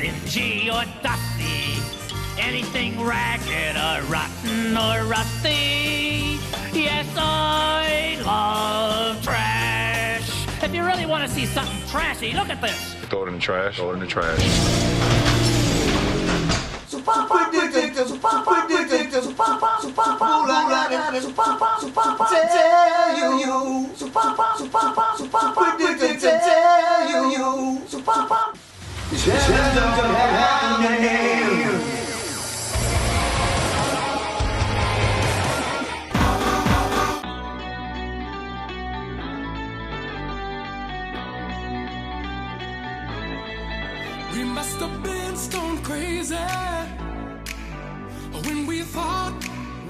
stingy or dusty, anything ragged or rotten or rusty. Yes, I love trash. If you really want to see something trashy, look at this. Throw it in the trash. Throw it in the trash. Super predictor, super predictor, super super super super super tell you, We must have been stone crazy when we thought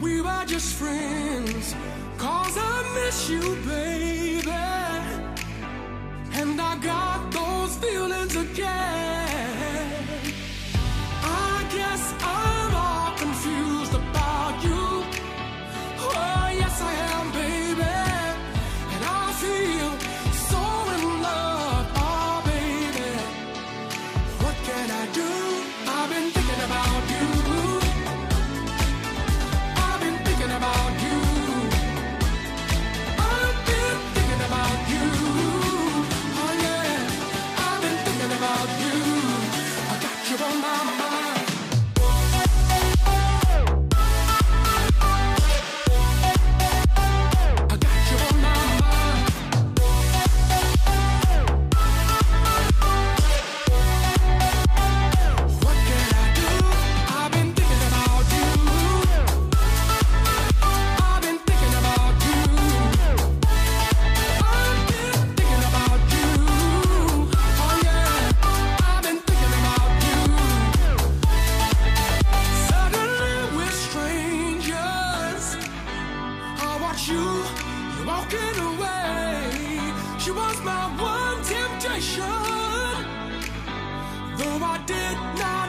we were just friends. Cause I miss you, baby. You on my walking away. She was my one temptation. Though I did not